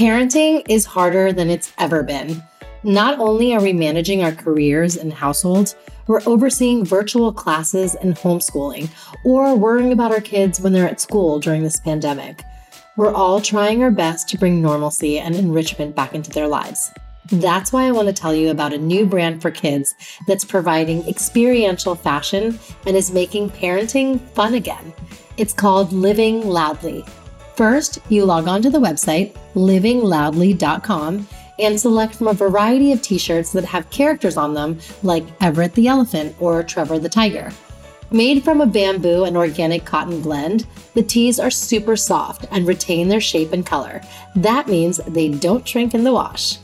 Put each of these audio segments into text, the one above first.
Parenting is harder than it's ever been. Not only are we managing our careers and households, we're overseeing virtual classes and homeschooling, or worrying about our kids when they're at school during this pandemic. We're all trying our best to bring normalcy and enrichment back into their lives. That's why I want to tell you about a new brand for kids that's providing experiential fashion and is making parenting fun again. It's called Living Loudly. First, you log on to the website, livingloudly.com, and select from a variety of t shirts that have characters on them like Everett the elephant or Trevor the tiger. Made from a bamboo and organic cotton blend, the tees are super soft and retain their shape and color. That means they don't shrink in the wash.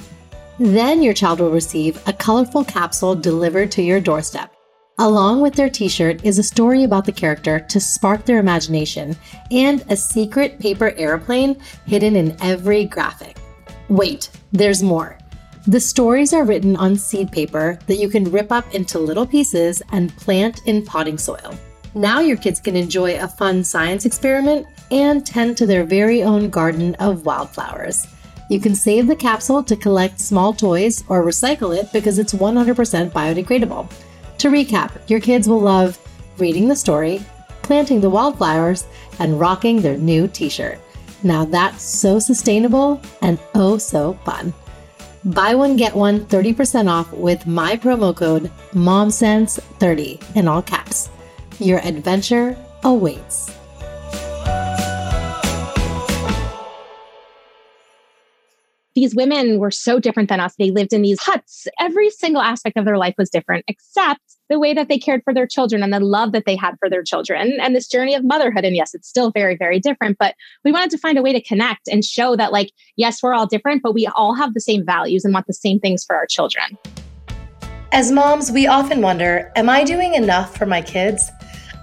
Then your child will receive a colorful capsule delivered to your doorstep. Along with their t shirt is a story about the character to spark their imagination and a secret paper airplane hidden in every graphic. Wait, there's more. The stories are written on seed paper that you can rip up into little pieces and plant in potting soil. Now your kids can enjoy a fun science experiment and tend to their very own garden of wildflowers. You can save the capsule to collect small toys or recycle it because it's 100% biodegradable. To recap, your kids will love reading the story, planting the wildflowers, and rocking their new t shirt. Now that's so sustainable and oh so fun. Buy one, get one 30% off with my promo code MOMSENSE30 in all caps. Your adventure awaits. These women were so different than us. They lived in these huts. Every single aspect of their life was different, except the way that they cared for their children and the love that they had for their children and this journey of motherhood. And yes, it's still very, very different, but we wanted to find a way to connect and show that, like, yes, we're all different, but we all have the same values and want the same things for our children. As moms, we often wonder Am I doing enough for my kids?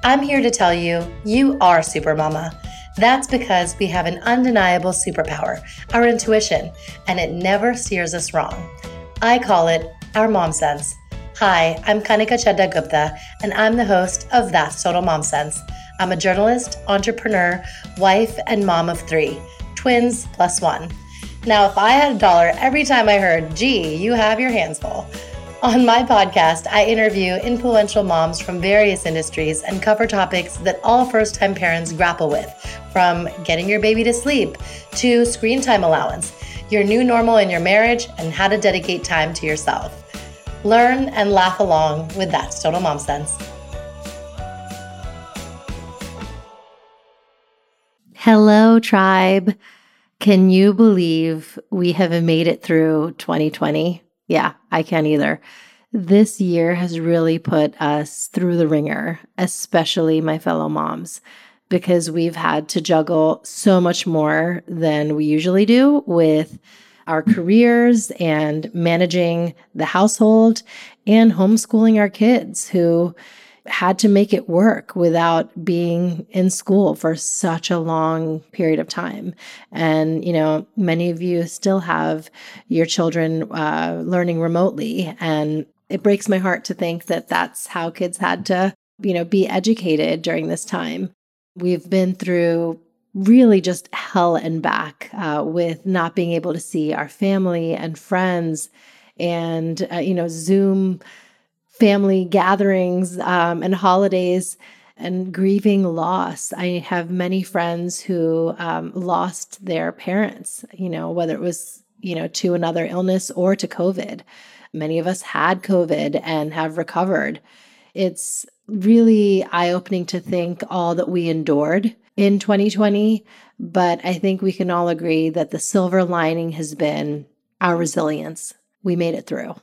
I'm here to tell you, you are Super Mama. That's because we have an undeniable superpower, our intuition, and it never steers us wrong. I call it our mom sense. Hi, I'm Kanika Chadda Gupta, and I'm the host of That's Total Mom Sense. I'm a journalist, entrepreneur, wife, and mom of three twins plus one. Now, if I had a dollar every time I heard, gee, you have your hands full, on my podcast, I interview influential moms from various industries and cover topics that all first time parents grapple with, from getting your baby to sleep to screen time allowance, your new normal in your marriage, and how to dedicate time to yourself. Learn and laugh along with That's Total Mom Sense. Hello, tribe. Can you believe we have made it through 2020? Yeah, I can't either. This year has really put us through the ringer, especially my fellow moms, because we've had to juggle so much more than we usually do with our careers and managing the household and homeschooling our kids who had to make it work without being in school for such a long period of time. And, you know, many of you still have your children uh, learning remotely. And it breaks my heart to think that that's how kids had to, you know, be educated during this time. We've been through really just hell and back uh, with not being able to see our family and friends and, uh, you know, Zoom family gatherings um, and holidays and grieving loss. I have many friends who um, lost their parents, you know, whether it was, you know, to another illness or to COVID. Many of us had COVID and have recovered. It's really eye opening to think all that we endured in 2020. But I think we can all agree that the silver lining has been our resilience. We made it through.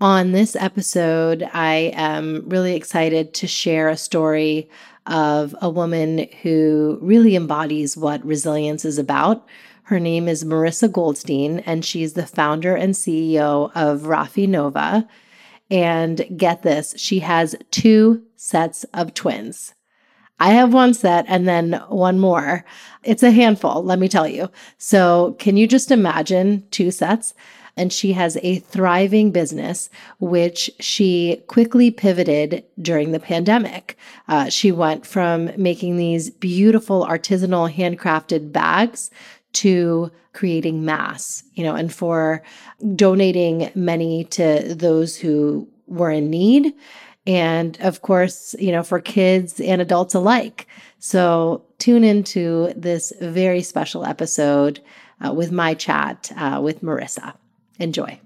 On this episode, I am really excited to share a story of a woman who really embodies what resilience is about. Her name is Marissa Goldstein, and she's the founder and CEO of Rafi Nova. And get this, she has two sets of twins. I have one set and then one more. It's a handful, let me tell you. So, can you just imagine two sets? and she has a thriving business, which she quickly pivoted during the pandemic. Uh, she went from making these beautiful artisanal handcrafted bags to creating mass, you know, and for donating many to those who were in need. And of course, you know, for kids and adults alike. So tune into this very special episode uh, with my chat uh, with Marissa. Enjoy.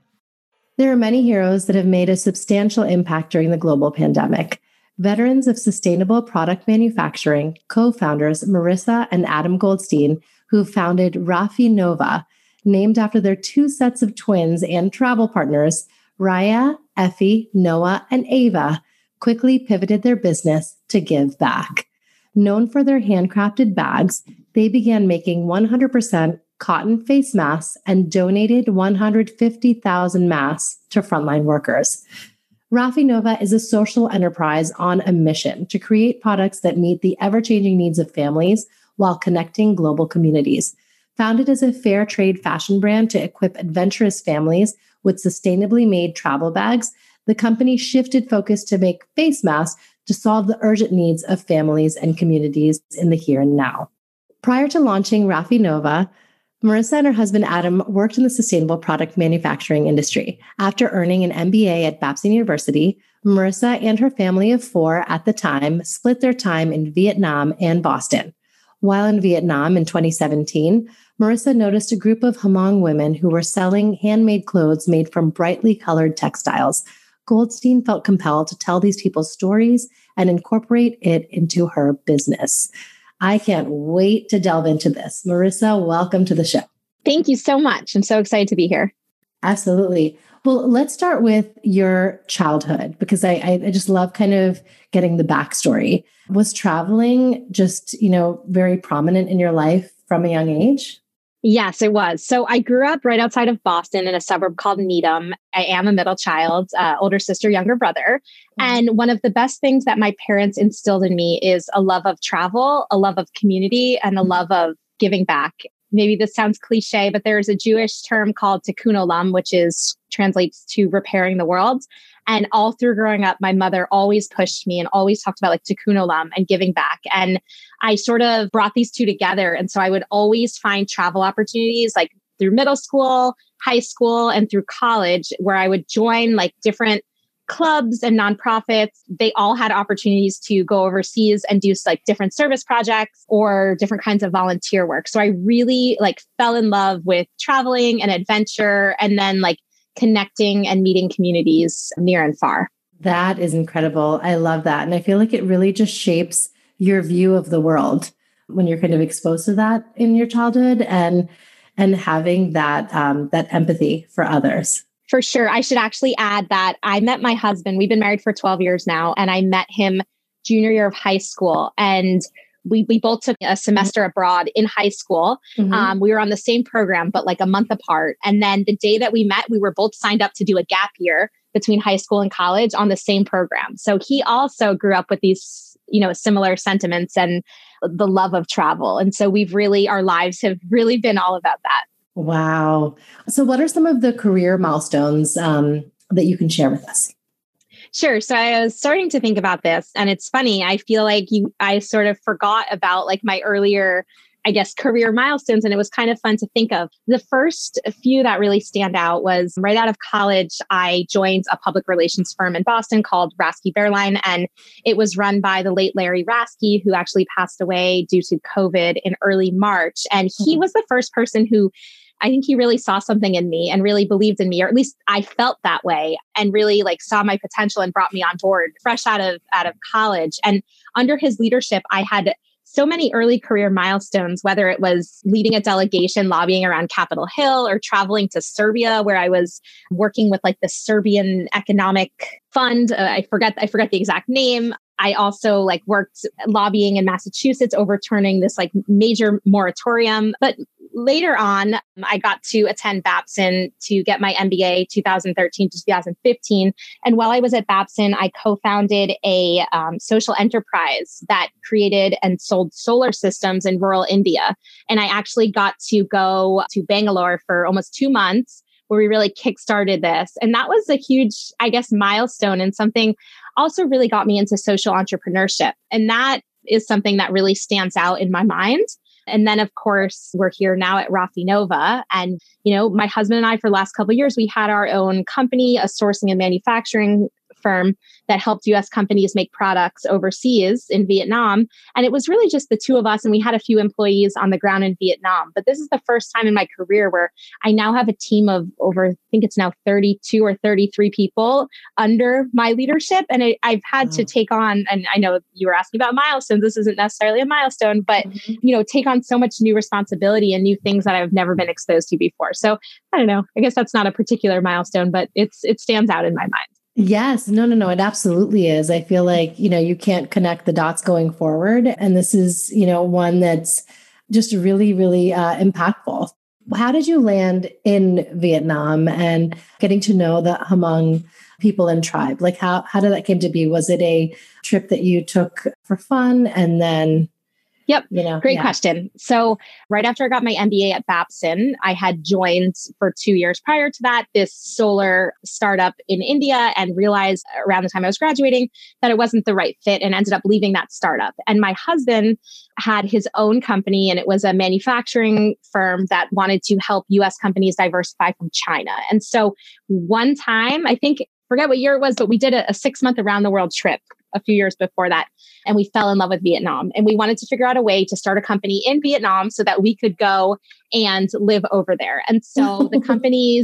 There are many heroes that have made a substantial impact during the global pandemic. Veterans of sustainable product manufacturing, co founders Marissa and Adam Goldstein, who founded Rafi Nova, named after their two sets of twins and travel partners, Raya, Efi, Noa, and Eyva, quickly pivoted their business to give back. Known for their handcrafted bags, they began making 100% cotton face masks and donated 150,000 masks to frontline workers. Rafi Nova is a social enterprise on a mission to create products that meet the ever changing needs of families while connecting global communities. Founded as a fair trade fashion brand to equip adventurous families with sustainably made travel bags, the company shifted focus to make face masks to solve the urgent needs of families and communities in the here and now. Prior to launching Rafi Nova, Marissa and her husband Adam worked in the sustainable product manufacturing industry. After earning an MBA at Babson University, Marissa and her family of four at the time split their time in Vietnam and Boston. While in Vietnam in 2017, Marissa noticed a group of Hmong women who were selling handmade clothes made from brightly colored textiles Goldstein felt compelled to tell these people's stories and incorporate it into her business. I can't wait to delve into this. Marissa, welcome to the show. Thank you so much. I'm so excited to be here. Absolutely. Well, let's start with your childhood because I, I just love kind of getting the backstory. Was traveling just, you know, very prominent in your life from a young age? Yes, it was. So I grew up right outside of Boston in a suburb called Needham. I am a middle child, uh, older sister, younger brother. Mm-hmm. And one of the best things that my parents instilled in me is a love of travel, a love of community, and a mm-hmm. love of giving back. Maybe this sounds cliche, but there's a Jewish term called tikkun olam, which is translates to repairing the world. And all through growing up, my mother always pushed me and always talked about like tikkun olam and giving back. And I sort of brought these two together. And so I would always find travel opportunities like through middle school, high school, and through college where I would join like different clubs and nonprofits they all had opportunities to go overseas and do like different service projects or different kinds of volunteer work so i really like fell in love with traveling and adventure and then like connecting and meeting communities near and far. That is incredible. I love that. And I feel like it really just shapes your view of the world when you're kind of exposed to that in your childhood and and having that um, that empathy for others. For sure. I should actually add that I met my husband. We've been married for 12 years now, and I met him junior year of high school. And we, we both took a semester abroad in high school. Mm-hmm. Um, we were on the same program, but like a month apart. And then the day that we met, we were both signed up to do a gap year between high school and college on the same program. So he also grew up with these, you know, similar sentiments and the love of travel. And so we've really, our lives have really been all about that. Wow. So, what are some of the career milestones um, that you can share with us? Sure. So I was starting to think about this and it's funny. I feel like you I sort of forgot about like my earlier I guess career milestones and it was kind of fun to think of. The first few that really stand out was right out of college I joined a public relations firm in Boston called Rasky Baerlein and it was run by the late Larry Rasky, who actually passed away due to COVID in early March and he mm-hmm. was the first person who I think he really saw something in me and really believed in me, or at least I felt that way and really like saw my potential and brought me on board fresh out of out of college. And under his leadership, I had so many early career milestones, whether it was leading a delegation lobbying around Capitol Hill or traveling to Serbia, where I was working with like the Serbian Economic Fund. Uh, I forget I forget the exact name. I also like worked lobbying in Massachusetts, overturning this like major moratorium. But later on, I got to attend Babson to get my MBA 2013 to 2015. And while I was at Babson, I co founded a um, social enterprise that created and sold solar systems in rural India. And I actually got to go to Bangalore for almost two months where we really kickstarted this. And that was a huge, I guess, milestone and something also really got me into social entrepreneurship. And that is something that really stands out in my mind And then, of course, we're here now at Rafi Nova. And, you know, my husband and I, for the last couple years, we had our own company, a sourcing and manufacturing firm that helped US companies make products overseas in Vietnam. And it was really just the two of us, and we had a few employees on the ground in Vietnam. But this is the first time in my career where I now have a team of over, I think it's now 32 or 33 people under my leadership. And I, have had to take on, and I know you were asking about milestones. This isn't necessarily a milestone, but mm-hmm. you know, take on so much new responsibility and new things that I've never been exposed to before. So I don't know. I guess that's not a particular milestone, but it's it stands out in my mind. Yes, no, no, no, it absolutely is. I feel like, you know, you can't connect the dots going forward. And this is, you know, one that's just really, really uh, impactful. How did you land in Vietnam and getting to know the Hmong people and tribe? Like how how did that came to be? Was it a trip that you took for fun and then Yep. You know, great yeah. question. So, right after I got my MBA at Babson, I had joined for two years prior to that this solar startup in India and realized around the time I was graduating that it wasn't the right fit and ended up leaving that startup. And my husband had his own company and it was a manufacturing firm that wanted to help US companies diversify from China. And so, one time, I think forget what year it was, but we did a, a six month around the world trip a few years before that. And we fell in love with Vietnam. And we wanted to figure out a way to start a company in Vietnam so that we could go and live over there. And so the company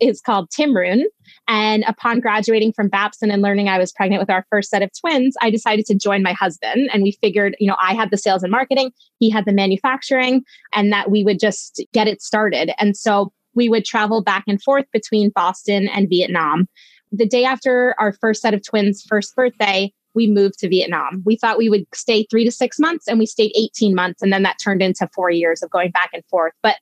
is called Timrune. And upon graduating from Babson and learning I was pregnant with our first set of twins, I decided to join my husband. And we figured, you know, I had the sales and marketing, he had the manufacturing, and that we would just get it started. And so we would travel back and forth between Boston and Vietnam. The day after our first set of twins' first birthday, we moved to Vietnam. We thought we would stay three to six months and we stayed 18 months. And then that turned into four years of going back and forth. But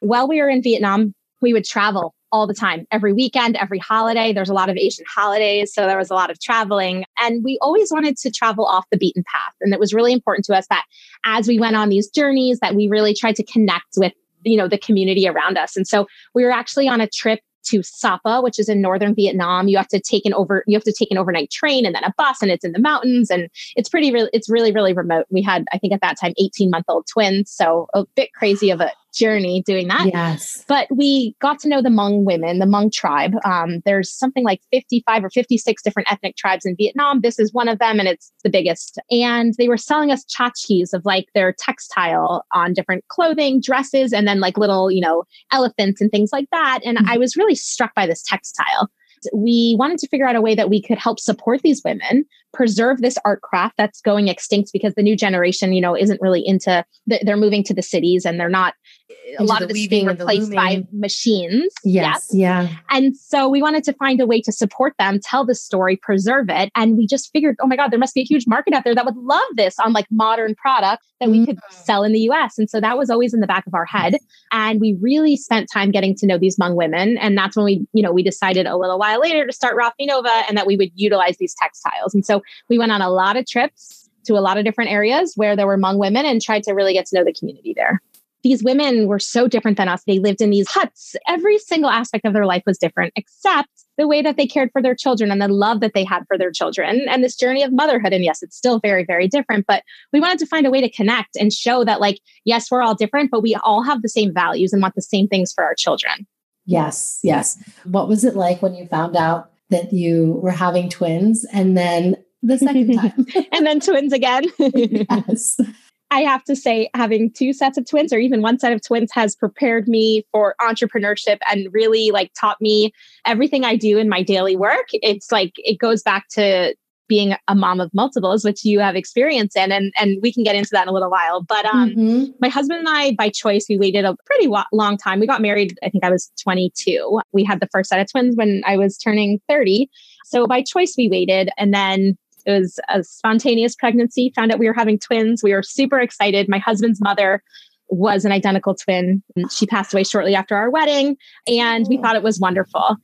while we were in Vietnam, we would travel all the time, every weekend, every holiday. There's a lot of Asian holidays. So there was a lot of traveling. And we always wanted to travel off the beaten path. And it was really important to us that as we went on these journeys, that we really tried to connect with you know the community around us and so we were actually on a trip to Sapa, which is in northern Vietnam. You have to take an over you have to take an overnight train and then a bus, and it's in the mountains, and it's pretty really it's really really remote. We had I think at that time 18 month old twins, so a bit crazy of a journey doing that. Yes. But we got to know the Hmong women, the Hmong tribe. Um, there's something like 55 or 56 different ethnic tribes in Vietnam. This is one of them, and it's the biggest. And they were selling us tchotchkes of like their textile on different clothing, dresses, and then like little, you know, elephants and things like that. And mm-hmm. I was really struck by this textile we wanted to figure out a way that we could help support these women preserve this art craft that's going extinct because the new generation you know isn't really into they're moving to the cities and they're not a lot of this being replaced by machines. Yes, yes, Yeah. And so we wanted to find a way to support them, tell the story, preserve it. And we just figured, oh my God, there must be a huge market out there that would love this on like modern products that we mm could sell in the US. And so that was always in the back of our head. And we really spent time getting to know these Hmong women. And that's when we, you know, we decided a little while later to start Rafi Nova and that we would utilize these textiles. And so we went on a lot of trips to a lot of different areas where there were Hmong women and tried to really get to know the community there these women were so different than us. They lived in these huts. Every single aspect of their life was different, except the way that they cared for their children and the love that they had for their children and this journey of motherhood. And yes, it's still very, very different, but we wanted to find a way to connect and show that, like, yes, we're all different, but we all have the same values and want the same things for our children. Yes, yes. What was it like when you found out that you were having twins and then the second time? and then twins again? yes. I have to say, having two sets of twins or even one set of twins has prepared me for entrepreneurship and really like taught me everything I do in my daily work. It's like it goes back to being a mom of multiples, which you have experience in, and and we can get into that in a little while. But um, mm-hmm. my husband and I, by choice, we waited a pretty wa- long time. We got married. I think I was 22. We had the first set of twins when I was turning 30. So by choice, we waited, and then it was a spontaneous pregnancy, found out we were having twins. We were super excited. My husband's mother was an identical twin. She passed away shortly after our wedding, and we oh. thought it was wonderful.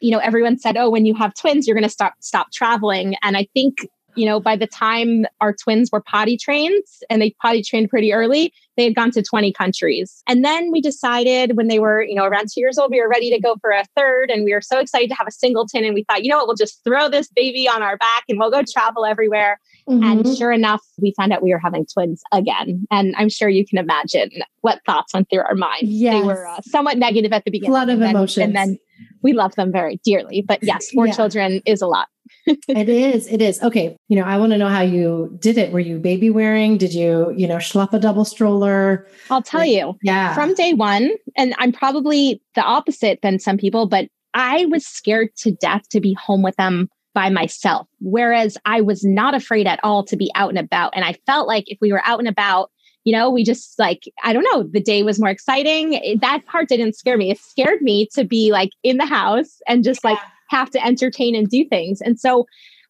You know, everyone said, "Oh, when you have twins, you're going to stop stop traveling." And I think you know, by the time our twins were potty trained and they potty trained pretty early, they had gone to 20 countries. And then we decided when they were, you know, around two years old, we were ready to go for a third. And we were so excited to have a singleton. And we thought, you know what, we'll just throw this baby on our back and we'll go travel everywhere. Mm-hmm. And sure enough, we found out we were having twins again. And I'm sure you can imagine what thoughts went through our minds. Yes. They were uh, somewhat negative at the beginning. A lot of and emotions. and then we love them very dearly. But yes, four yeah. children is a lot. it is. It is. Okay. You know, I want to know how you did it. Were you baby wearing? Did you, you know, schlep a double stroller? I'll tell like, you. Yeah. From day one, and I'm probably the opposite than some people, but I was scared to death to be home with them by myself. Whereas I was not afraid at all to be out and about. And I felt like if we were out and about, you know, we just like, I don't know, the day was more exciting. That part didn't scare me. It scared me to be like in the house and just like have to entertain and do things. And so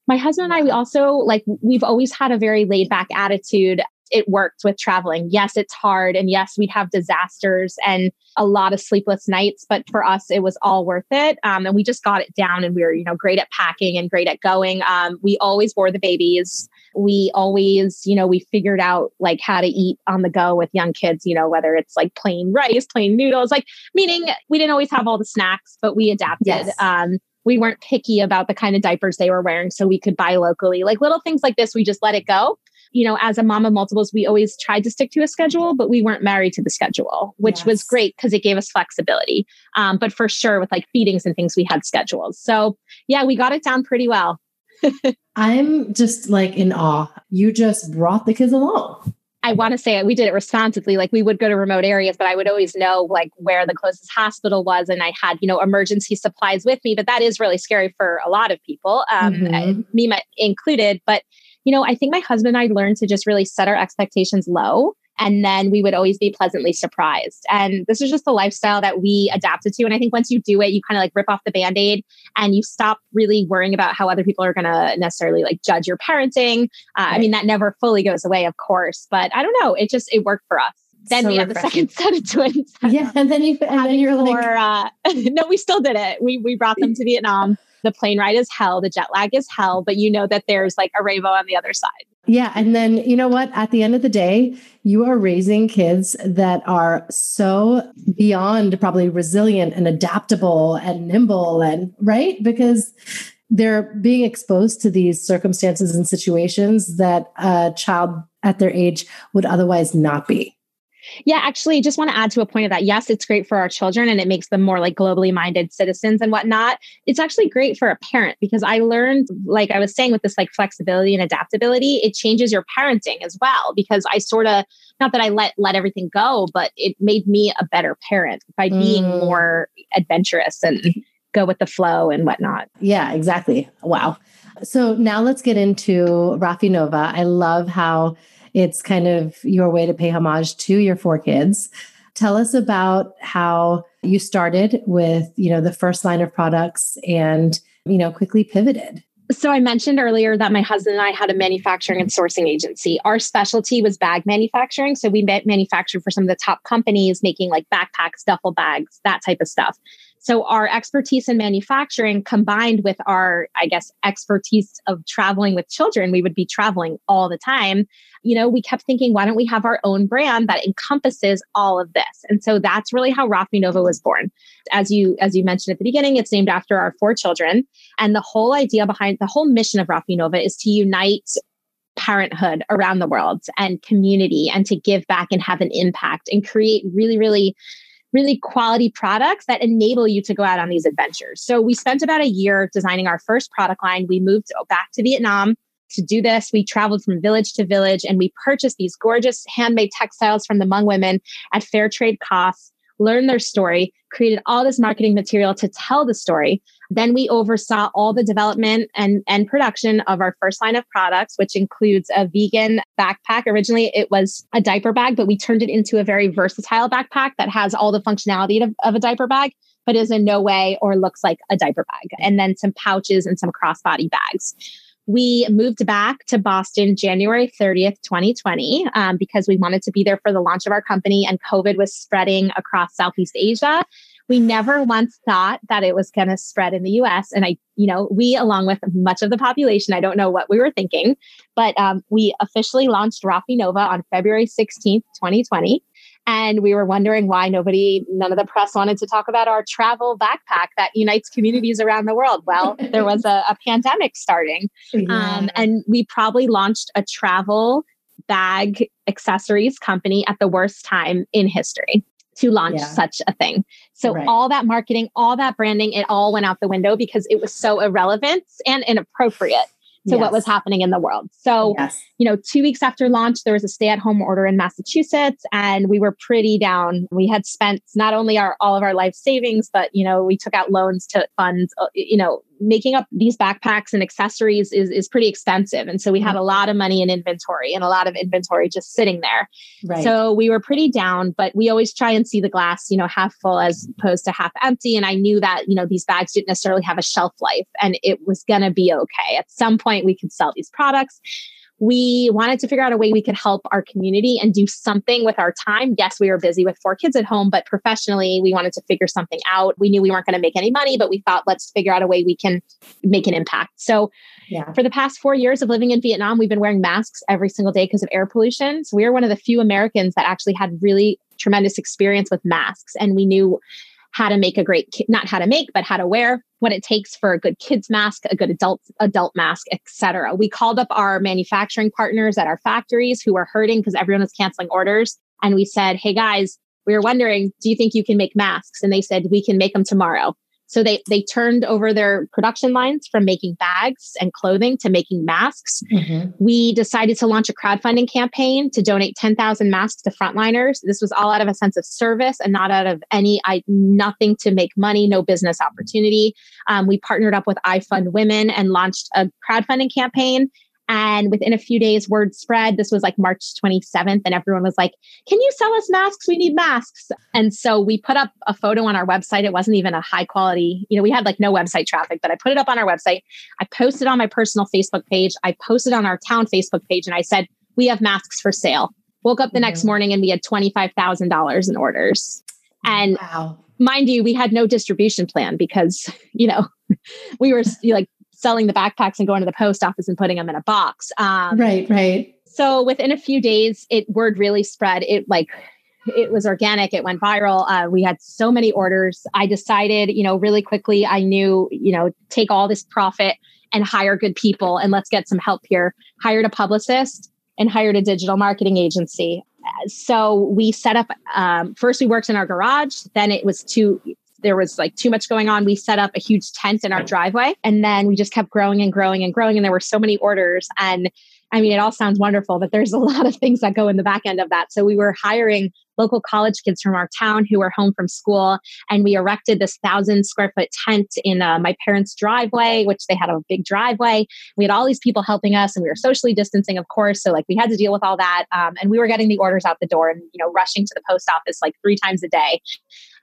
my husband and I, we also like, we've always had a very laid back attitude. It worked with traveling. Yes, it's hard. And yes, we'd have disasters and a lot of sleepless nights, but for us, it was all worth it. Um, and we just got it down and we were, you know, great at packing and great at going. Um, we always wore the babies we always you know we figured out like how to eat on the go with young kids you know whether it's like plain rice plain noodles like meaning we didn't always have all the snacks but we adapted yes. um we weren't picky about the kind of diapers they were wearing so we could buy locally like little things like this we just let it go you know as a mom of multiples we always tried to stick to a schedule but we weren't married to the schedule which yes. was great because it gave us flexibility um, but for sure with like feedings and things we had schedules so yeah we got it down pretty well I'm just like in awe. You just brought the kids along. I want to say we did it responsibly. Like we would go to remote areas, but I would always know like where the closest hospital was, and I had you know emergency supplies with me. But that is really scary for a lot of people, um, mm-hmm. me included. But you know, I think my husband and I learned to just really set our expectations low and then we would always be pleasantly surprised. And this is just the lifestyle that we adapted to. And I think once you do it, you kind of like rip off the band aid and you stop really worrying about how other people are going to necessarily like judge your parenting. Uh, right. I mean, that never fully goes away, of course, but I don't know. It just, it worked for us then so we had the second set of twins. Yeah, and then you and then you're like, uh, no, we still did it. We we brought them to Vietnam. The plane ride is hell. The jet lag is hell, but you know that there's like a rainbow on the other side. Yeah. And then, you know what? At the end of the day, you are raising kids that are so beyond probably resilient and adaptable and nimble and right because they're being exposed to these circumstances and situations that a child at their age would otherwise not be. Yeah, actually, just want to add to a point of that. Yes, it's great for our children and it makes them more like globally minded citizens and whatnot. It's actually great for a parent because I learned, like I was saying, with this like flexibility and adaptability, it changes your parenting as well. Because I sort of, not that I let let everything go, but it made me a better parent by being mm. more adventurous and go with the flow and whatnot. Yeah, exactly. Wow. So now let's get into Rafi Nova. I love how it's kind of your way to pay homage to your four kids. Tell us about how you started with, you know, the first line of products and, you know, quickly pivoted. So I mentioned earlier that my husband and I had a manufacturing and sourcing agency. Our specialty was bag manufacturing. So we manufactured for some of the top companies making like backpacks, duffel bags, that type of stuff. So our expertise in manufacturing combined with our, I guess, expertise of traveling with children, we would be traveling all the time. You know, we kept thinking, why don't we have our own brand that encompasses all of this? And so that's really how Rafi Nova was born. As you as you mentioned at the beginning, it's named after our four children. And the whole idea behind the whole mission of Rafi Nova is to unite parenthood around the world and community and to give back and have an impact and create really, really really quality products that enable you to go out on these adventures. So we spent about a year designing our first product line. We moved back to Vietnam to do this. We traveled from village to village and we purchased these gorgeous handmade textiles from the Hmong women at fair trade costs learned their story, created all this marketing material to tell the story. Then we oversaw all the development and, and production of our first line of products, which includes a vegan backpack. Originally, it was a diaper bag, but we turned it into a very versatile backpack that has all the functionality of, of a diaper bag, but is in no way or looks like a diaper bag. And then some pouches and some crossbody bags. We moved back to Boston January 30th, 2020, um, because we wanted to be there for the launch of our company and COVID was spreading across Southeast Asia. we never once thought that it was going to spread in the US. And I, you know, we, along with much of the population, I don't know what we were thinking, but um, we officially launched Rafi Nova on February 16th, 2020. And we were wondering why nobody, none of the press wanted to talk about our travel backpack that unites communities around the world. Well, there was a, a pandemic starting. Yeah. Um, and we probably launched a travel bag accessories company at the worst time in history to launch yeah. such a thing. So right. all that marketing, all that branding, it all went out the window because it was so irrelevant and inappropriate to yes. what was happening in the world. So, yes. you know, two weeks after launch, there was a stay at home order in Massachusetts, and we were pretty down. We had spent not only our all of our life savings, but, you know, we took out loans to fund, uh, you know, making up these backpacks and accessories is, is pretty expensive. And so we had mm-hmm. a lot of money in inventory and a lot of inventory just sitting there. Right. So we were pretty down, but we always try and see the glass, you know, half full as opposed to half empty. And I knew that, you know, these bags didn't necessarily have a shelf life and it was going to be okay. At some point, we could sell these products we wanted to figure out a way we could help our community and do something with our time. Yes, we were busy with four kids at home, but professionally, we wanted to figure something out. We knew we weren't going to make any money, but we thought, let's figure out a way we can make an impact. So, yeah. for the past four years of living in Vietnam, we've been wearing masks every single day because of air pollution. So, we are one of the few Americans that actually had really tremendous experience with masks. And we knew how to make a great not how to make but how to wear what it takes for a good kids mask a good adult adult mask etc we called up our manufacturing partners at our factories who were hurting because everyone was canceling orders. And we said hey guys we were wondering do you think you can make masks? And they said we can make them tomorrow so they they turned over their production lines from making bags and clothing to making masks. Mm-hmm. We decided to launch a crowdfunding campaign to donate 10,000 masks to frontliners. This was all out of a sense of service and not out of any I nothing to make money, no business opportunity. Um, we partnered up with iFund Women and launched a crowdfunding campaign and within a few days, word spread. This was like March 27th, and everyone was like, Can you sell us masks? We need masks. And so we put up a photo on our website. It wasn't even a high quality, you know, we had like no website traffic, but I put it up on our website. I posted on my personal Facebook page. I posted on our town Facebook page, and I said, We have masks for sale. Woke up the mm-hmm. next morning and we had $25,000 in orders. And wow. mind you, we had no distribution plan because, you know, we were like selling the backpacks and going to the post office and putting them in a box. Um, right, right. So within a few days, it word really spread. It like it was organic. It went viral. Uh, we had so many orders. I decided, you know, really quickly. I knew, you know, take all this profit and hire good people and let's get some help here. Hired a publicist and hired a digital marketing agency. So we set up. Um, first, we worked in our garage. Then it was too there was like too much going on. We set up a huge tent in our driveway and then we just kept growing and growing and growing. And there were so many orders. And I mean, it all sounds wonderful, but there's a lot of things that go in the back end of that. So we were hiring local college kids from our town who were home from school, and we erected this thousand square foot tent in uh, my parents' driveway, which they had a big driveway. We had all these people helping us, and we were socially distancing, of course. So like we had to deal with all that, um, and we were getting the orders out the door, and you know, rushing to the post office like three times a day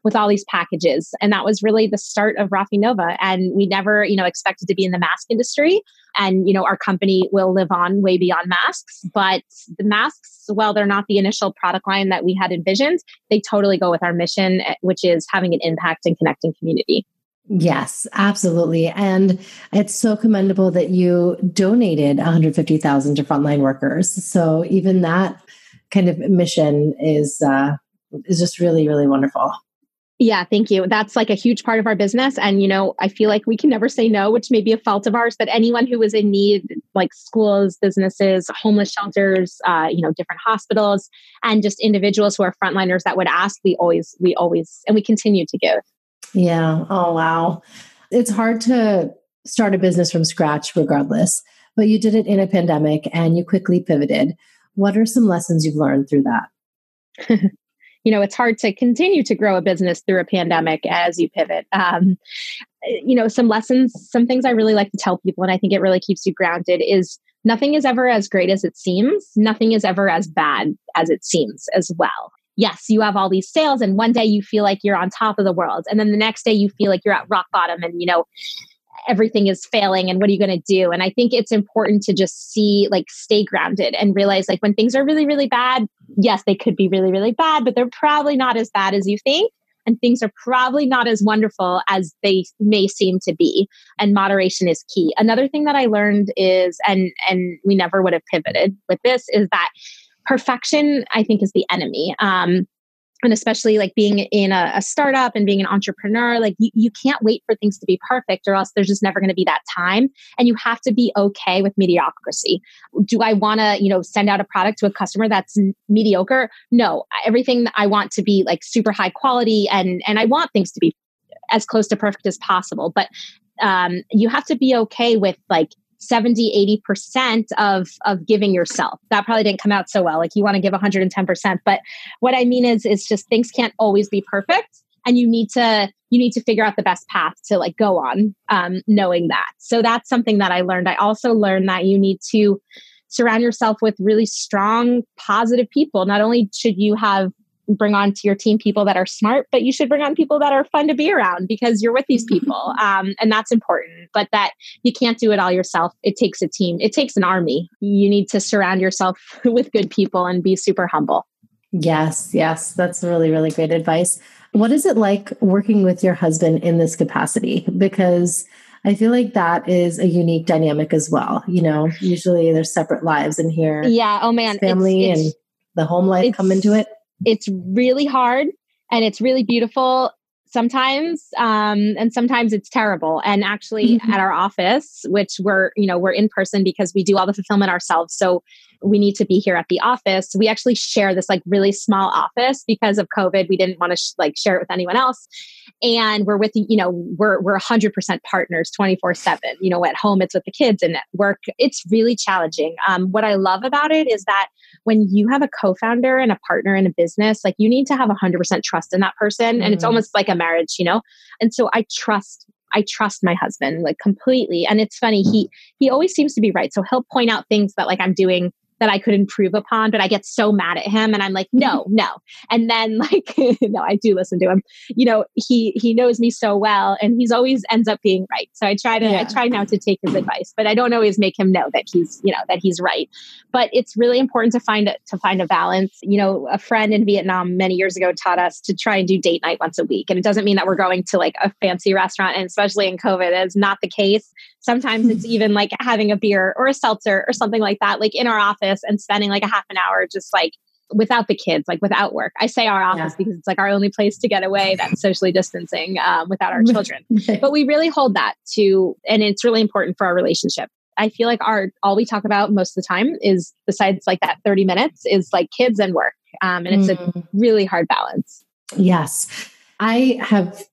with all these packages. And that was really the start of Rafi Nova. And we never, you know, expected to be in the mask industry. And, you know, our company will live on way beyond masks. But the masks, while they're not the initial product line that we had envisioned, they totally go with our mission, eh, which is having an impact and connecting community. Yes, absolutely. And it's so commendable that you donated 150,000 to frontline workers. So even that kind of mission is uh, is just really really wonderful. Yeah, thank you. That's like a huge part of our business. And, you know, I feel like we can never say no, which may be a fault of ours, but anyone who is in need, like schools, businesses, homeless shelters, uh, you know, different hospitals, and just individuals who are frontliners that would ask, we always, we always, and we continue to give. Yeah. Oh, wow. It's hard to start a business from scratch, regardless, but you did it in a pandemic and you quickly pivoted. What are some lessons you've learned through that? you know it's hard to continue to grow a business through a pandemic as you pivot. Um, you know some lessons some things i really like to tell people and i think it really keeps you grounded is nothing is ever as great as it seems. Nothing is ever as bad as it seems as well. Yes you have all these sales and one day you feel like you're on top of the world and then the next day you feel like you're at rock bottom and you know everything is failing and what are you going to do? And i think it's important to just see like stay grounded and realize like when things are really really bad yes they could be really really bad but they're probably not as bad as you think and things are probably not as wonderful as they may seem to be and moderation is key. Another thing that i learned is and and we never would have pivoted with this is that perfection i think is the enemy. Um, and especially like being in a, a, startup and being an entrepreneur like you, you can't wait for things to be perfect or else there's just never going to be that time and you have to be okay with mediocrity. Do i want to you know send out a product to a customer that's mediocre? No. Everything i want to be like super high quality and and i want things to be as close to perfect as possible but um, you have to be okay with like 70 80% of of giving yourself. That probably didn't come out so well. Like you want to give 110% but what i mean is is just things can't always be perfect and you need to you need to figure out the best path to like go on um, knowing that. So that's something that i learned. I also learned that you need to surround yourself with really strong positive people. Not only should you have bring on to your team people that are smart, but you should bring on people that are fun to be around because you're with these people. Um, and that's important, but that you can't do it all yourself. It takes a team, it takes an army. You need to surround yourself with good people and be super humble. Yes, yes. That's really, really great advice. What is it like working with your husband in this capacity? Because I feel like that is a unique dynamic as well. You know, usually there's separate lives in here. Yeah. Oh man. Family it's, it's, and the home life come into it it's really hard and it's really beautiful sometimes um, and sometimes it's terrible and actually mm-hmm. at our office which we're you know we're in person because we do all the fulfillment ourselves so we need to be here at the office we actually share this like really small office because of covid we didn't want to sh- like share it with anyone else and we're with you know we're we're 100% partners 24 7 you know at home it's with the kids and at work it's really challenging um, what i love about it is that when you have a co-founder and a partner in a business like you need to have 100% trust in that person mm. and it's mm. almost like a marriage you know and so i trust I trust my husband like completely. And it's funny, he he always seems to be right. So he'll point out things that like I'm doing that I could improve upon, but I get so mad at him and I'm like, no, no. And then like, no, I do listen to him. You know, he he knows me so well and he's always ends up being right. So I try to yeah. I try now to take his advice, but I don't always make him know that he's, you know, that he's right. But it's really important to find a, to find a balance. You know, a friend in Vietnam many years ago taught us to try and do date night once a week. And it doesn't mean that we're going to like a fancy restaurant and especially in COVID, that is not the case. Sometimes it's even like having a beer or a seltzer or something like that, like in our office and spending like a half an hour just like without the kids, like without work. I say our office yeah. because it's like our only place to get away that's socially distancing um, without our children. but we really hold that to, and it's really important for our relationship. I feel like our all we talk about most of the time is besides like that 30 minutes is like kids and work. Um, and it's mm. a really hard balance. Yes. I have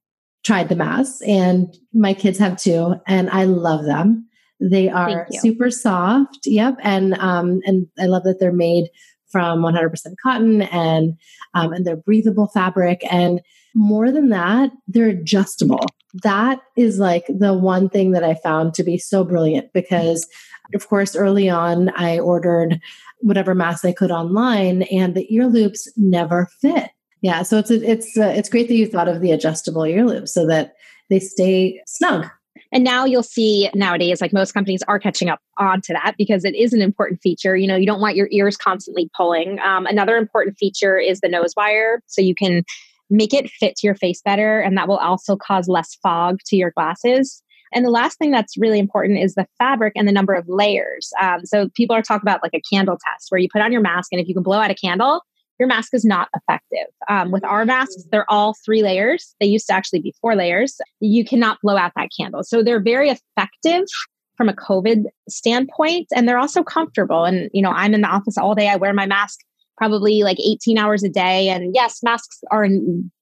tried the masks and my kids have too and i love them. They are super soft yep and um and i love that they're made from 100% cotton and um, and they're breathable fabric and more than that they're adjustable. That is like the one thing that i found to be so brilliant because of course early on i ordered whatever mask i could online and the ear loops never fit yeah, so it's it's a, it's great that you thought of the adjustable ear loops so that they stay snug. And now you'll see nowadays, like most companies are catching up onto that because it is an important feature. You know, you don't want your ears constantly pulling. Um, another important feature is the nose wire, so you can make it fit to your face better, and that will also cause less fog to your glasses. And the last thing that's really important is the fabric and the number of layers. Um, so people are talking about like a candle test where you put on your mask, and if you can blow out a candle, your mask is not effective. Um, with our masks, they're all three layers. They used to actually be four layers. You cannot blow out that candle. So they're very effective from a COVID standpoint, and they're also comfortable. And, you know, I'm in the office all day. I wear my mask probably like 18 hours a day. And yes, masks are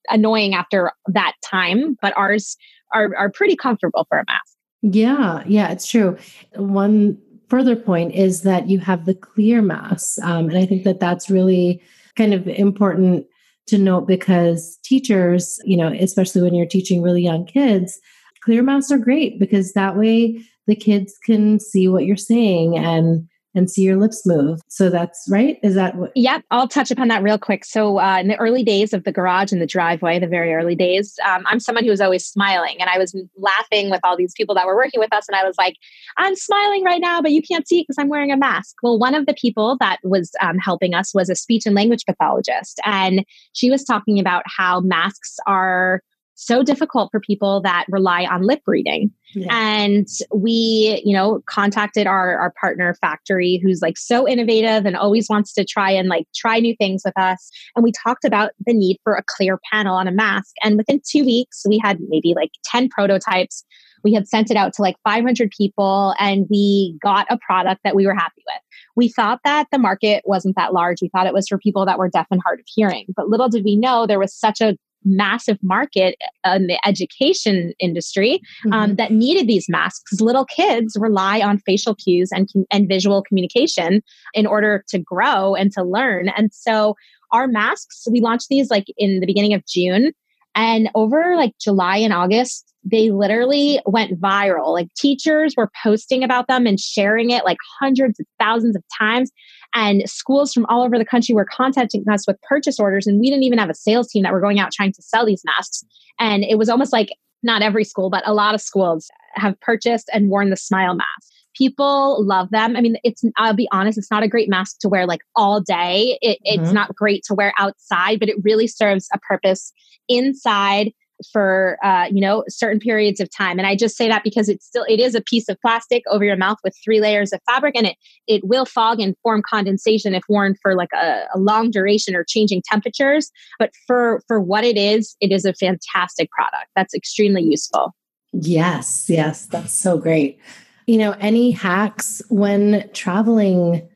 annoying after that time, but ours are, are pretty comfortable for a mask. Yeah, yeah, it's true. One further point is that you have the clear mask. Um, and I think that that's really kind of important to note because teachers, you know, especially when you're teaching really young kids, clear masks are great because that way the kids can see what you're saying and and see your lips move. So that's right. Is that what? Yep. I'll touch upon that real quick. So, uh, in the early days of the garage and the driveway, the very early days, um, I'm someone who was always smiling. And I was laughing with all these people that were working with us. And I was like, I'm smiling right now, but you can't see because I'm wearing a mask. Well, one of the people that was um, helping us was a speech and language pathologist. And she was talking about how masks are so difficult for people that rely on lip reading. Yeah. And we, you know, contacted our our partner factory who's like so innovative and always wants to try and like try new things with us. And we talked about the need for a clear panel on a mask. And within 2 weeks we had maybe like 10 prototypes. We had sent it out to like 500 people and we got a product that we were happy with. We thought that the market wasn't that large. We thought it was for people that were deaf and hard of hearing. But little did we know there was such a massive market in the education industry um, mm-hmm. that needed these masks. Little kids rely on facial cues and, and visual communication in order to grow and to learn. And so our masks, we launched these like in the beginning of June. And over like July and August, they literally went viral. Like teachers were posting about them and sharing it like hundreds of thousands of times. And schools from all over the country were contacting us with purchase orders. And we didn't even have a sales team that were going out trying to sell these masks. And it was almost like not every school, but a lot of schools have purchased and worn the smile mask. People love them. I mean, it's, I'll be honest, it's not a great mask to wear like all day. It, mm-hmm. It's not great to wear outside, but it really serves a purpose inside for uh, you know certain periods of time. And i just say that because it's still it is a piece of plastic over your mouth with three layers of fabric and it it will fog and form condensation if worn for like a, a long duration or changing temperatures. But for for what it is it is a fantastic product. That's extremely useful. Yes yes that's so great. You know any hacks when traveling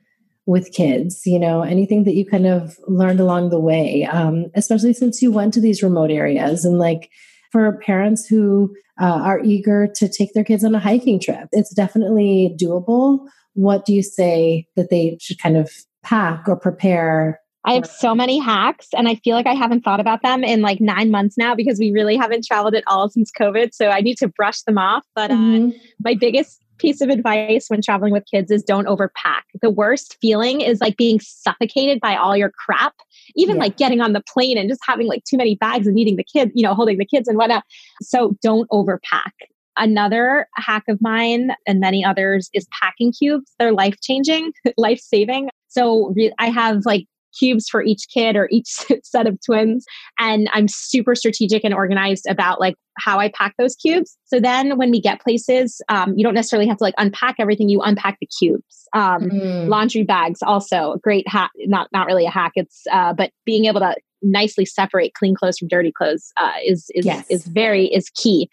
with kids you know anything that you kind of learned along the way um, especially since you went to these remote areas and like for parents who uh, are eager to take their kids on a hiking trip it's definitely doable. What do you say that they should kind of pack or prepare I have so many hacks and I feel like I haven't thought about them in like nine months now because we really haven't traveled at all since COVID. So I need to brush them off. But uh, mm-hmm. my biggest piece of advice when traveling with kids is don't overpack. The worst feeling is like being suffocated by all your crap, even yeah. like getting on the plane and just having like too many bags and needing the kids, you know, holding the kids and whatnot. So don't overpack. Another hack of mine and many others is packing cubes. They're life changing, life saving. So I have like cubes for each kid or each set of twins. And i'm super strategic and organized about like how i pack those cubes. So then when we get places um, you don't necessarily have to like unpack everything you unpack the cubes. Um, mm. laundry bags also a great hack not not really a hack. It's uh, but being able to nicely separate clean clothes from dirty clothes uh, is is yes. is very is key.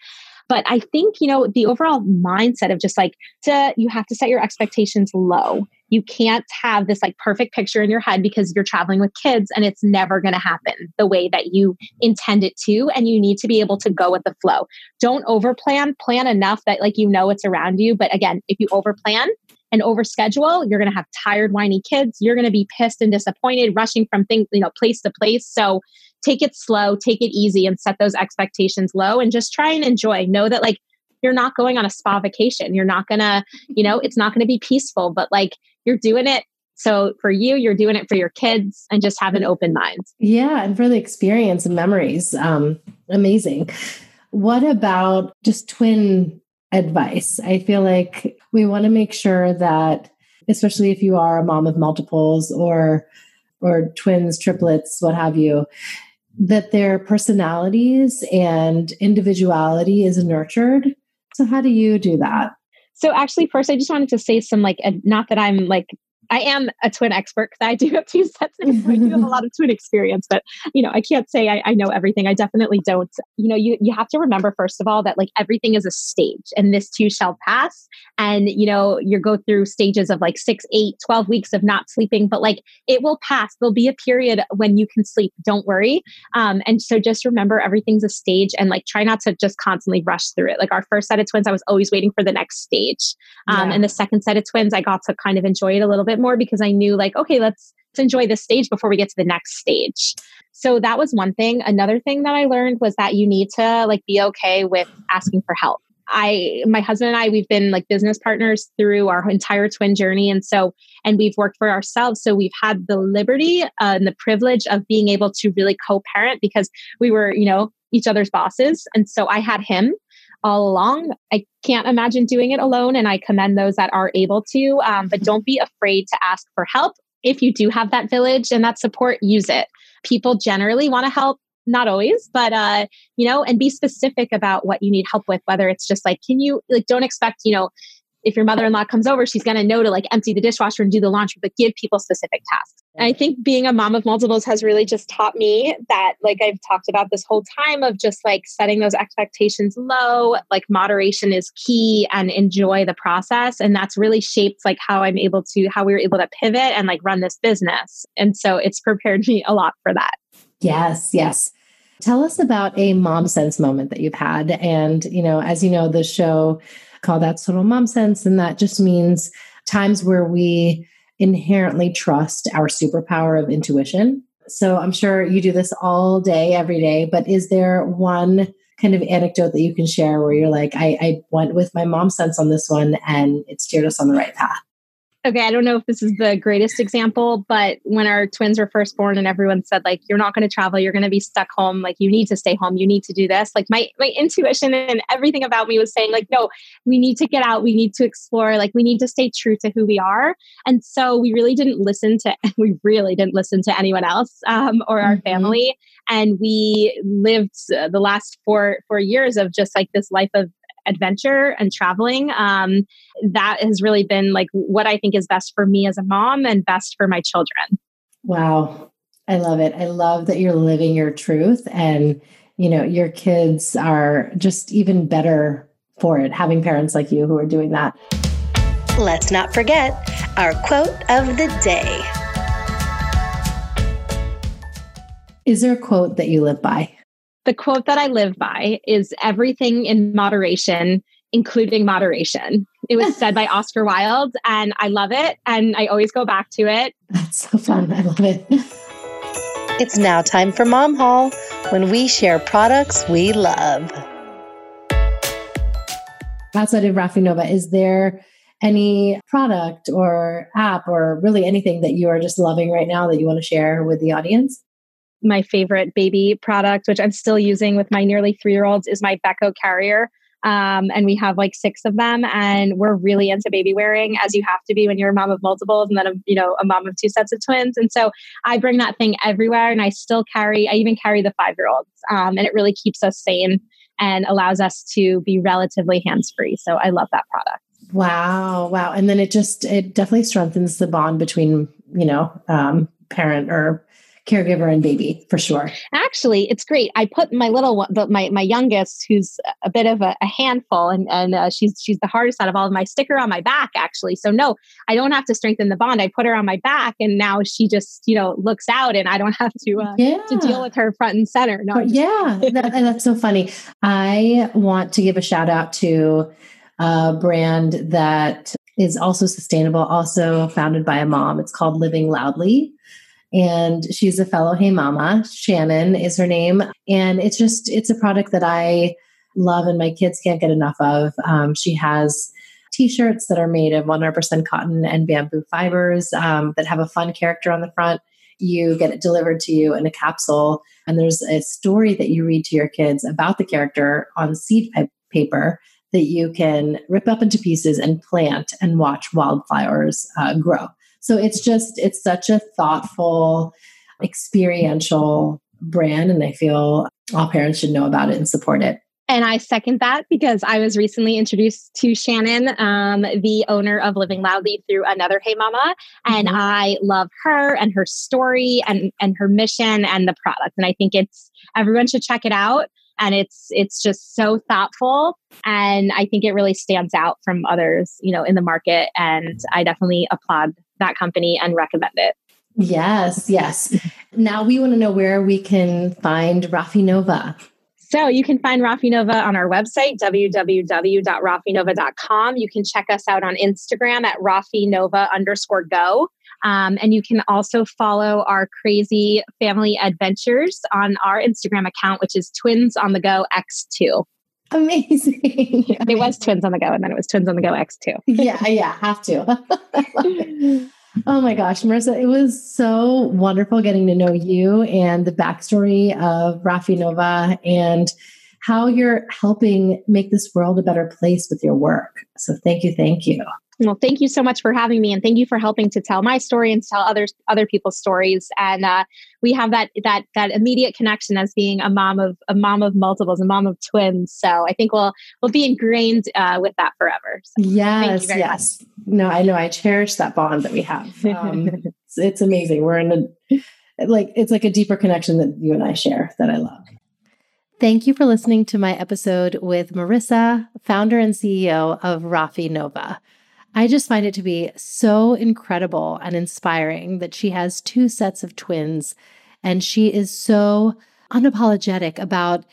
But i think you know the overall mindset of just like to you have to set your expectations low you can't have this like perfect picture in your head because you're traveling with kids and it's never going to happen the way that you intend it to and you need to be able to go with the flow. Don't over plan plan enough that like you know it's around you but again if you over plan and over schedule you're going to have tired whiny kids. You're going to be pissed and disappointed rushing from thing you know place to place. So take it slow take it easy and set those expectations low and just try and enjoy. Know that like you're not going on a spa vacation. You're not going to you know it's not going to be peaceful but like you're doing it so for you, you're doing it for your kids and just have an open mind. Yeah, and for the experience and memories. Um, amazing. What about just twin advice? I feel like we want to make sure that, especially if you are a mom of multiples or or twins, triplets, what have you, that their personalities and individuality is nurtured. So how do you do that? So actually, first, I just wanted to say some like, not that I'm like I am a twin expert because I do have two sets. I do have a lot of twin experience, but you know, I can't say I, I, know everything. I definitely don't. You know, you you have to remember first of all that like everything is a stage, and this too shall pass. And you know, you go through stages of like six, eight, 12 weeks of not sleeping, but like it will pass. There'll be a period when you can sleep. Don't worry. Um, and so just remember everything's a stage, and like try not to just constantly rush through it. Like our first set of twins, I was always waiting for the next stage, um, yeah. and the second set of twins, I got to kind of enjoy it a little bit bit more because I knew like, okay, let's, let's enjoy this stage before we get to the next stage. So that was one thing. Another thing that I learned was that you need to like be okay with asking for help. I, my husband and I, we've been like business partners through our entire twin journey. And so, and we've worked for ourselves. So we've had the liberty uh, and the privilege of being able to really co parent because we were, you know, each other's bosses. And so I had him all along. I can't imagine doing it alone. And I commend those that are able to. Um, but don't be afraid to ask for help. If you do have that village and that support, use it. People generally want to help not always but uh you know and be specific about what you need help with whether it's just like can you like don't expect you know if your mother-in-law comes over she's going to know to like empty the dishwasher and do the laundry but give people specific tasks. I think being a mom of multiples has really just taught me that like i've talked about this whole time of just like setting those expectations low like moderation is key and enjoy the process. And that's really shaped like how i'm able to how we were able to pivot and like run this business. And so it's prepared me a lot for that. Yes yes. Tell us about a mom sense moment that you've had. And, you know, as you know, the show called that Total Mom Sense, and that just means times where we inherently trust our superpower of intuition. So I'm sure you do this all day, every day, but is there one kind of anecdote that you can share where you're like, I, I went with my mom sense on this one and it steered us on the right path? Okay, I don't know if this is the greatest example, but when our twins were first born and everyone said like you're not going to travel, you're going to be stuck home, like you need to stay home, you need to do this. Like my my intuition and everything about me was saying like no, we need to get out, we need to explore, like we need to stay true to who we are. And so we really didn't listen to we really didn't listen to anyone else um, or our mm-hmm. family and we lived uh, the last four four years of just like this life of adventure and traveling. Um, that has really been like what I think is best for me as a mom and best for my children. Wow. I love it. I love that you're living your truth and you know your kids are just even better for it having parents like you who are doing that. Let's not forget our quote of the day. Is there a quote that you live by? The quote that I live by is everything in moderation, including moderation. It was said by Oscar Wilde, and I love it. And I always go back to it. That's so fun. I love it. It's now time for Mom Hall when we share products we love. Outside of Rafi Nova, is there any product or app or really anything that you are just loving right now that you want to share with the audience? My favorite baby product, which I'm still using with my nearly three year olds, is my Beco carrier. Um, and we have like six of them, and we're really into baby wearing, as you have to be when you're a mom of multiples, and then a, you know a mom of two sets of twins. And so I bring that thing everywhere, and I still carry. I even carry the five year olds, um, and it really keeps us sane and allows us to be relatively hands free. So I love that product. Wow, wow! And then it just it definitely strengthens the bond between you know um, parent or caregiver and baby for sure. Actually, it's great. I put my little one, my my youngest, who's a bit of a, a handful, and and uh, she's she's the hardest out of all of my sticker on my back. Actually, so no, I don't have to strengthen the bond. I put her on my back, and now she just you know looks out, and I don't have to uh, yeah. to deal with her front and center. No, yeah, that, that's so funny. I want to give a shout out to a brand that is also sustainable, also founded by a mom. It's called Living Loudly and she's a fellow Hey Mama. Shannon is her name. And it's just, it's a product that I love and my kids can't get enough of. Um, she has t shirts that are made of 100% cotton and bamboo fibers um, that have a fun character on the front. You get it delivered to you in a capsule, and there's a story that you read to your kids about the character on seed paper that you can rip up into pieces and plant and watch wildflowers uh, grow. So it's just, it's such a thoughtful, experiential brand. And I feel all parents should know about it and support it. And I second that because I was recently introduced to Shannon, um, the owner of Living Loudly, through another Hey Mama, and mm-hmm. I love her and her story and and her mission and the product. And I think it's everyone should check it out. And it's it's just so thoughtful, and I think it really stands out from others, you know, in the market. And I definitely applaud that company and recommend it. Yes, yes. Now we want to know where we can find Rafi Nova. So you can find Rafi Nova on our website, www.raffinova.com. You can check us out on Instagram at Raffinova underscore go. Um, and you can also follow our crazy family adventures on our Instagram account, which is Twins on the Go X2. Amazing. it was Twins on the Go, and then it was Twins on the Go X too. yeah, yeah, have to. oh my gosh, Marissa, it was so wonderful getting to know you and the backstory of Rafi Nova and how you're helping make this world a better place with your work. So thank you, thank you. Well, thank you so much for having me, and thank you for helping to tell my story and tell others other people's stories. And uh, we have that that that immediate connection as being a mom of a mom of multiples, a mom of twins. So I think we'll we'll be ingrained uh, with that forever. So yes, yes. Much. No, I know. I cherish that bond that we have. Um, it's, it's amazing. We're in a like it's like a deeper connection that you and I share that I love. Thank you for listening to my episode with Marissa, founder and CEO of Rafi Nova. I just find it to be so incredible and inspiring that she has two sets of twins and she is so unapologetic about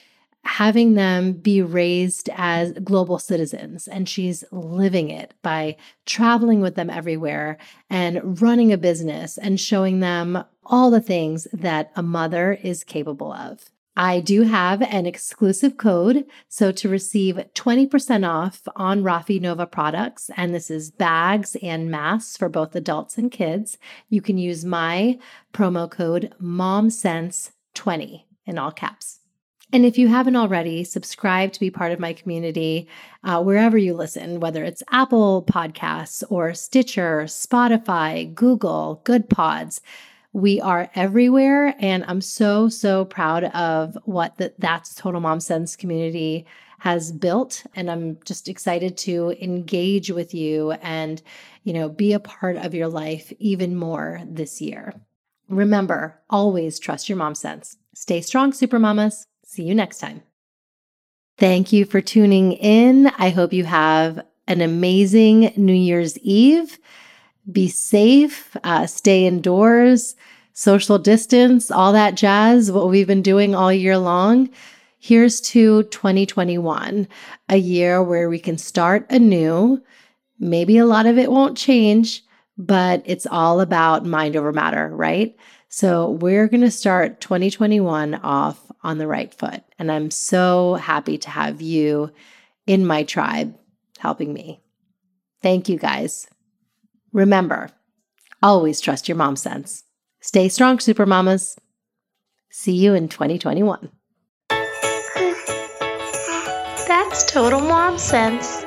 having them be raised as global citizens. And she's living it by traveling with them everywhere and running a business and showing them all the things that a mother is capable of. I do have an exclusive code. So to receive 20% off on Rafi Nova products, and this is bags and masks for both adults and kids, you can use my promo code MOMSENSE20 in all caps. And if you haven't already, subscribe to be part of my community uh, wherever you listen, whether it's Apple Podcasts or Stitcher, Spotify, Google, Goodpods. We are everywhere. And I'm so, so proud of what the, That's Total Mom Sense community has built. And I'm just excited to engage with you and, you know, be a part of your life even more this year. Remember, always trust your mom sense. Stay strong, super mamas. See you next time. Thank you for tuning in. I hope you have an amazing New Year's Eve be safe, uh, stay indoors, social distance, all that jazz, what we've been doing all year long. Here's to 2021, a year where we can start anew. Maybe a lot of it won't change, but it's all about mind over matter, right? So we're going to start 2021 off on the right foot. And I'm so happy to have you in my tribe helping me. Thank you guys. Remember, always trust your mom sense. Stay strong, super mamas. See you in 2021. That's total mom sense.